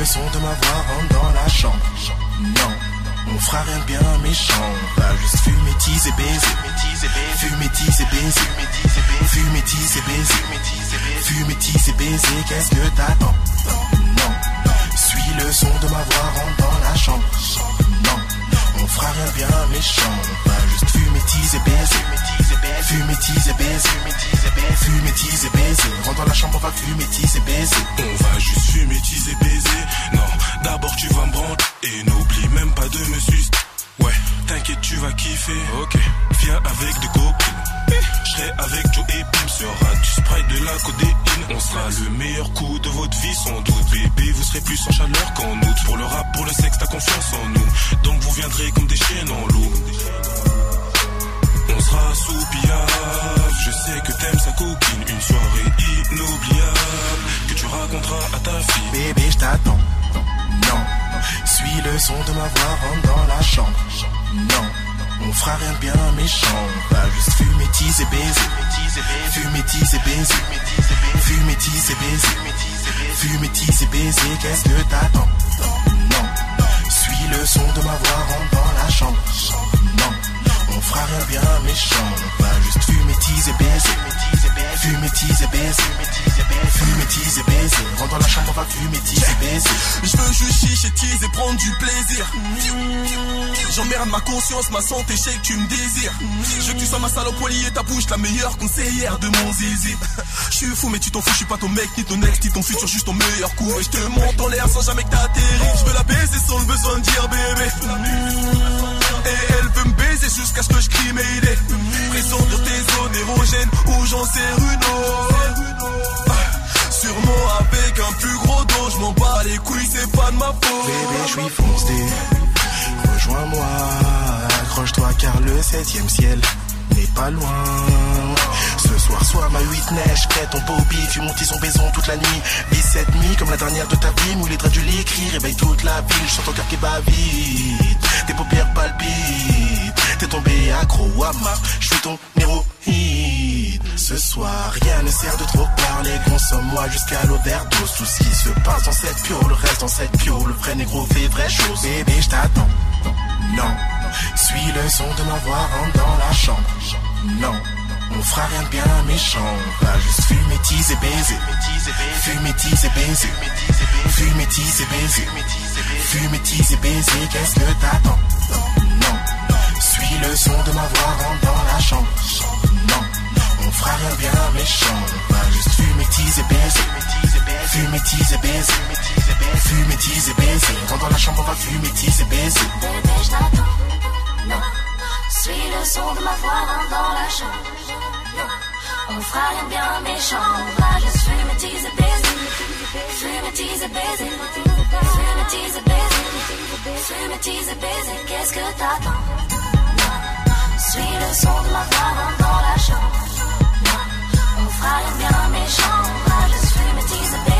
Le son de ma voix, rentre dans la chambre. Non. On fera rien de bien méchant. On va juste fumer, teaser, baiser. Fumer, teaser, baiser. Fumer, teaser, baiser. Fumer, teaser, baiser. Qu'est-ce que t'attends? Non. Suis le son de ma voix, rentre dans la chambre. Rien de bien méchant. On va juste fumer, teaser, baiser. Fumer, teaser, baiser. Fumer, teaser, baiser. Rentre dans la chambre, on va fumer, teaser, baiser. On va juste fumer, teaser, baiser. Non, d'abord tu vas me branler et n'oublie même pas de me sucer. Ouais, t'inquiète, tu vas kiffer. Ok, viens avec des copines. Je serai avec Joe et Pim, sera du sprite de la codéine. On sera le meilleur coup de votre vie, sans doute. Bébé, vous serez plus en chaleur qu'en août. Pour le rap, pour le sexe, t'as confiance en nous. Donc vous viendrez comme des chiens en loup. On sera sous. Je sais que t'aimes sa copine. Une soirée inoubliable que tu raconteras à ta fille. Bébé, je t'attends. Non. Suis le son de ma voix, rentre dans la chambre. Non. On fera rien de bien méchant. On va juste fumer, teaser, baiser. Fumer, teaser, baiser. Fumer, teaser, baiser. Fumer, teaser, baiser. Qu'est-ce que t'attends? Non. Suis le son de ma voix, rentre dans la chambre. Non. On fera rien de bien méchant. On va juste fumer, teaser, baiser. Fumer, teaser, baiser. Fumer, teaser, baiser. Rentre dans la chambre, on va fumer, teaser, baiser. Je veux juste chicher, teaser, prendre du plaisir. J'emmerde ma conscience, ma santé, je que tu me désires. Je veux que tu sois ma salope et ta bouche, la meilleure conseillère de mon zizi. Je suis fou, mais tu t'en fous, je suis pas ton mec, ni ton ex, ni ton futur, juste ton meilleur coup. Et je te monte en l'air sans jamais que t'atterris. Je veux la baiser sans le besoin de dire bébé. Et elle veut me baiser jusqu'à ce que je crie mes idées. Présent dans tes zones érogènes où j'en sais autre. Sûrement avec un plus gros dos, je m'en bats les couilles, c'est pas de ma faute. Bébé, je suis foncé. Rejoins-moi, accroche-toi car le septième ciel pas loin. Ce soir, sois ma huit neige, fais ton bobby, tu montes son baison toute la nuit. Vis cette nuit comme la dernière de ta vie, mouille les draps du lit, réveille toute la ville. Je sens ton cœur qui bat vite, tes paupières palpitent. T'es tombé accro à ma, je suis ton héroïne. Ce soir, rien ne sert de trop parler, consomme-moi jusqu'à l'overdose. Tout ce qui se passe dans cette piole reste dans cette piole. Le vrai négro fait vraie chose. Bébé, je t'attends. Non. Suis le son de ma voix, rentre dans la chambre. Non. On fera rien de bien méchant. On va juste fumer, teaser, baiser. Fumer, teaser, baiser. Fumer, teaser, baiser. Fumer, teaser, baiser. Qu'est-ce que t'attends? Non. Suis le son de ma voix, rentre dans la chambre. Non. On fera rien de bien méchant. On va juste fumer, teaser, baiser. Fumer, teaser, baiser. Fumer, teaser, baiser. Rentre dans la chambre, on va fumer, teaser, baiser. Bébé, je t'attends. Suis le son de ma voix, rentre dans la chambre. On fera de bien méchant. On va juste fumer, baiser. Fumer, teaser, baiser. Fumer, teaser, baiser. Fumer, teaser, baiser. Qu'est-ce que t'attends? Suis le son de ma voix, rentre dans la chambre. Fera rien de bien méchant. On va juste fumer, teaser, baiser. Fumer,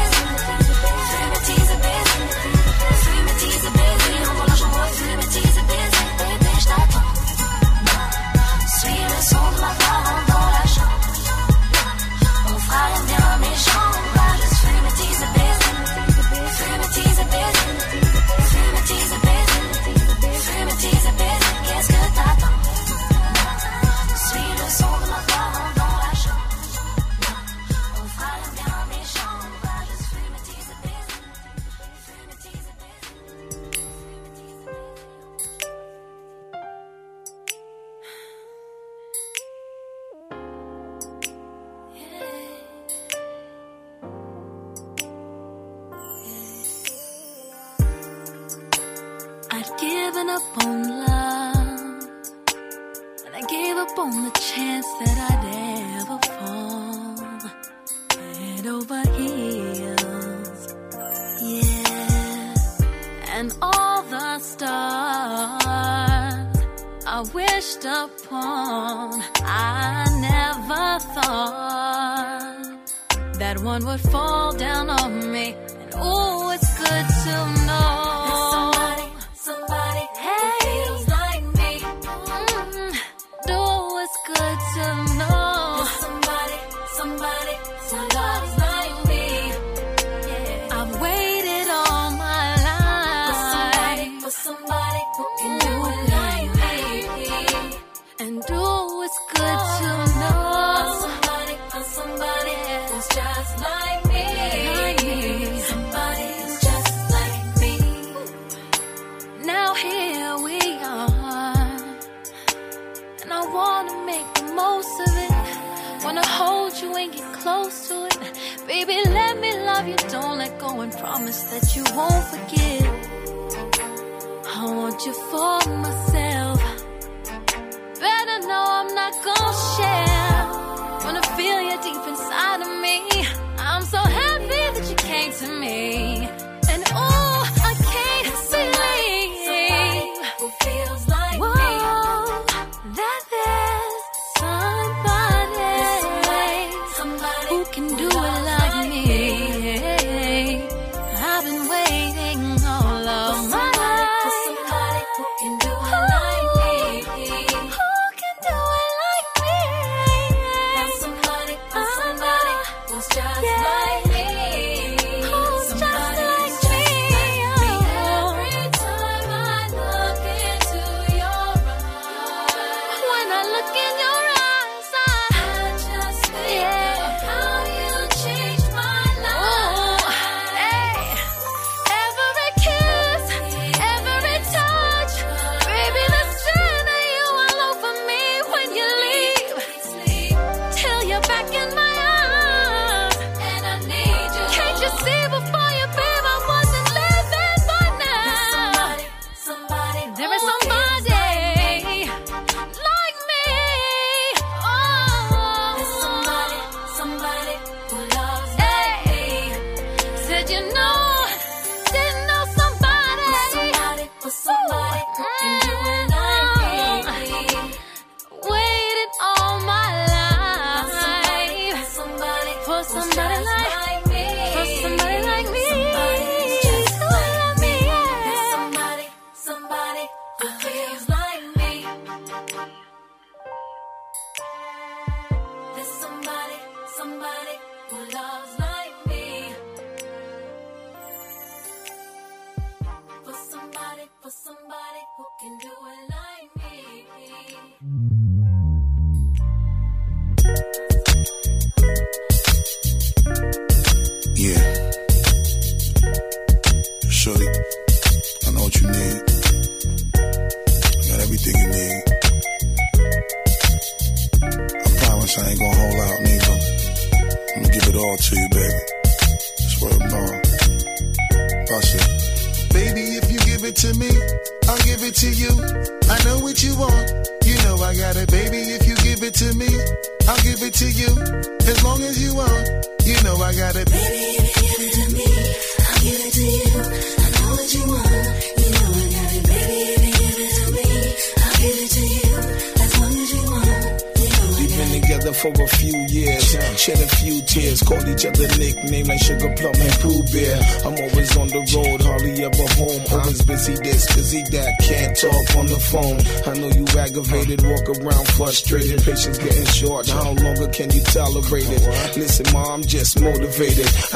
celebrated. Listen, mom, just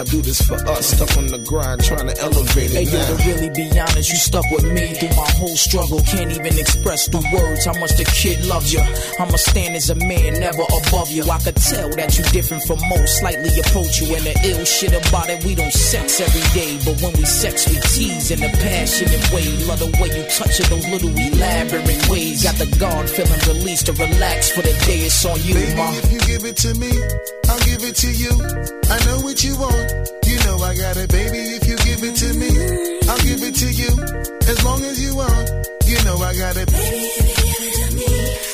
I do this for us. Stuck on the grind, trying to elevate it. Hey, now. yo, to really be honest, you stuck with me through my whole struggle. Can't even express through words how much the kid loves you. I'ma stand as a man, never above you. I could tell that you different from most. Slightly approach you, and the ill shit about it, we don't sex every day. But when we sex, we tease in a passionate way. Love the way you touch it, those little elaborate ways. Got the guard feeling released to relax for the day. It's on you, Baby, ma. If you give it to me, I'll give it to you. I know what you want. You know I got it, baby. If you give it to me, I'll give it to you. As long as you want, you know I got it, baby. If you give it to me.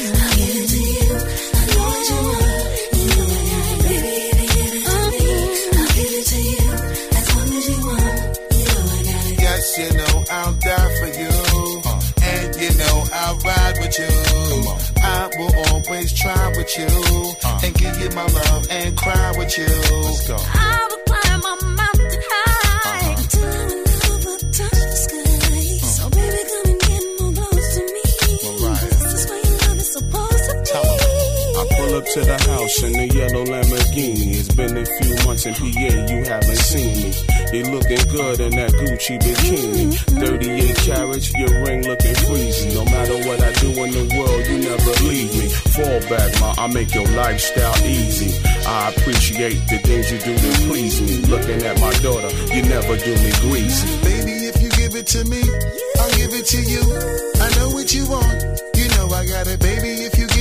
know I'll die for you. And you know I'll ride with you. I will always try with you. And give you my love and cry with you. Let's go. I will climb pull up to the house in the yellow Lamborghini. It's been a few months in PA, you haven't seen me. You looking good in that Gucci bikini. 38 carats, your ring looking freezy. No matter what I do in the world, you never leave me. Fall back, ma, I make your lifestyle easy. I appreciate the things you do to please me. Looking at my daughter, you never do me greasy. Baby, if you give it to me, I'll give it to you. I know what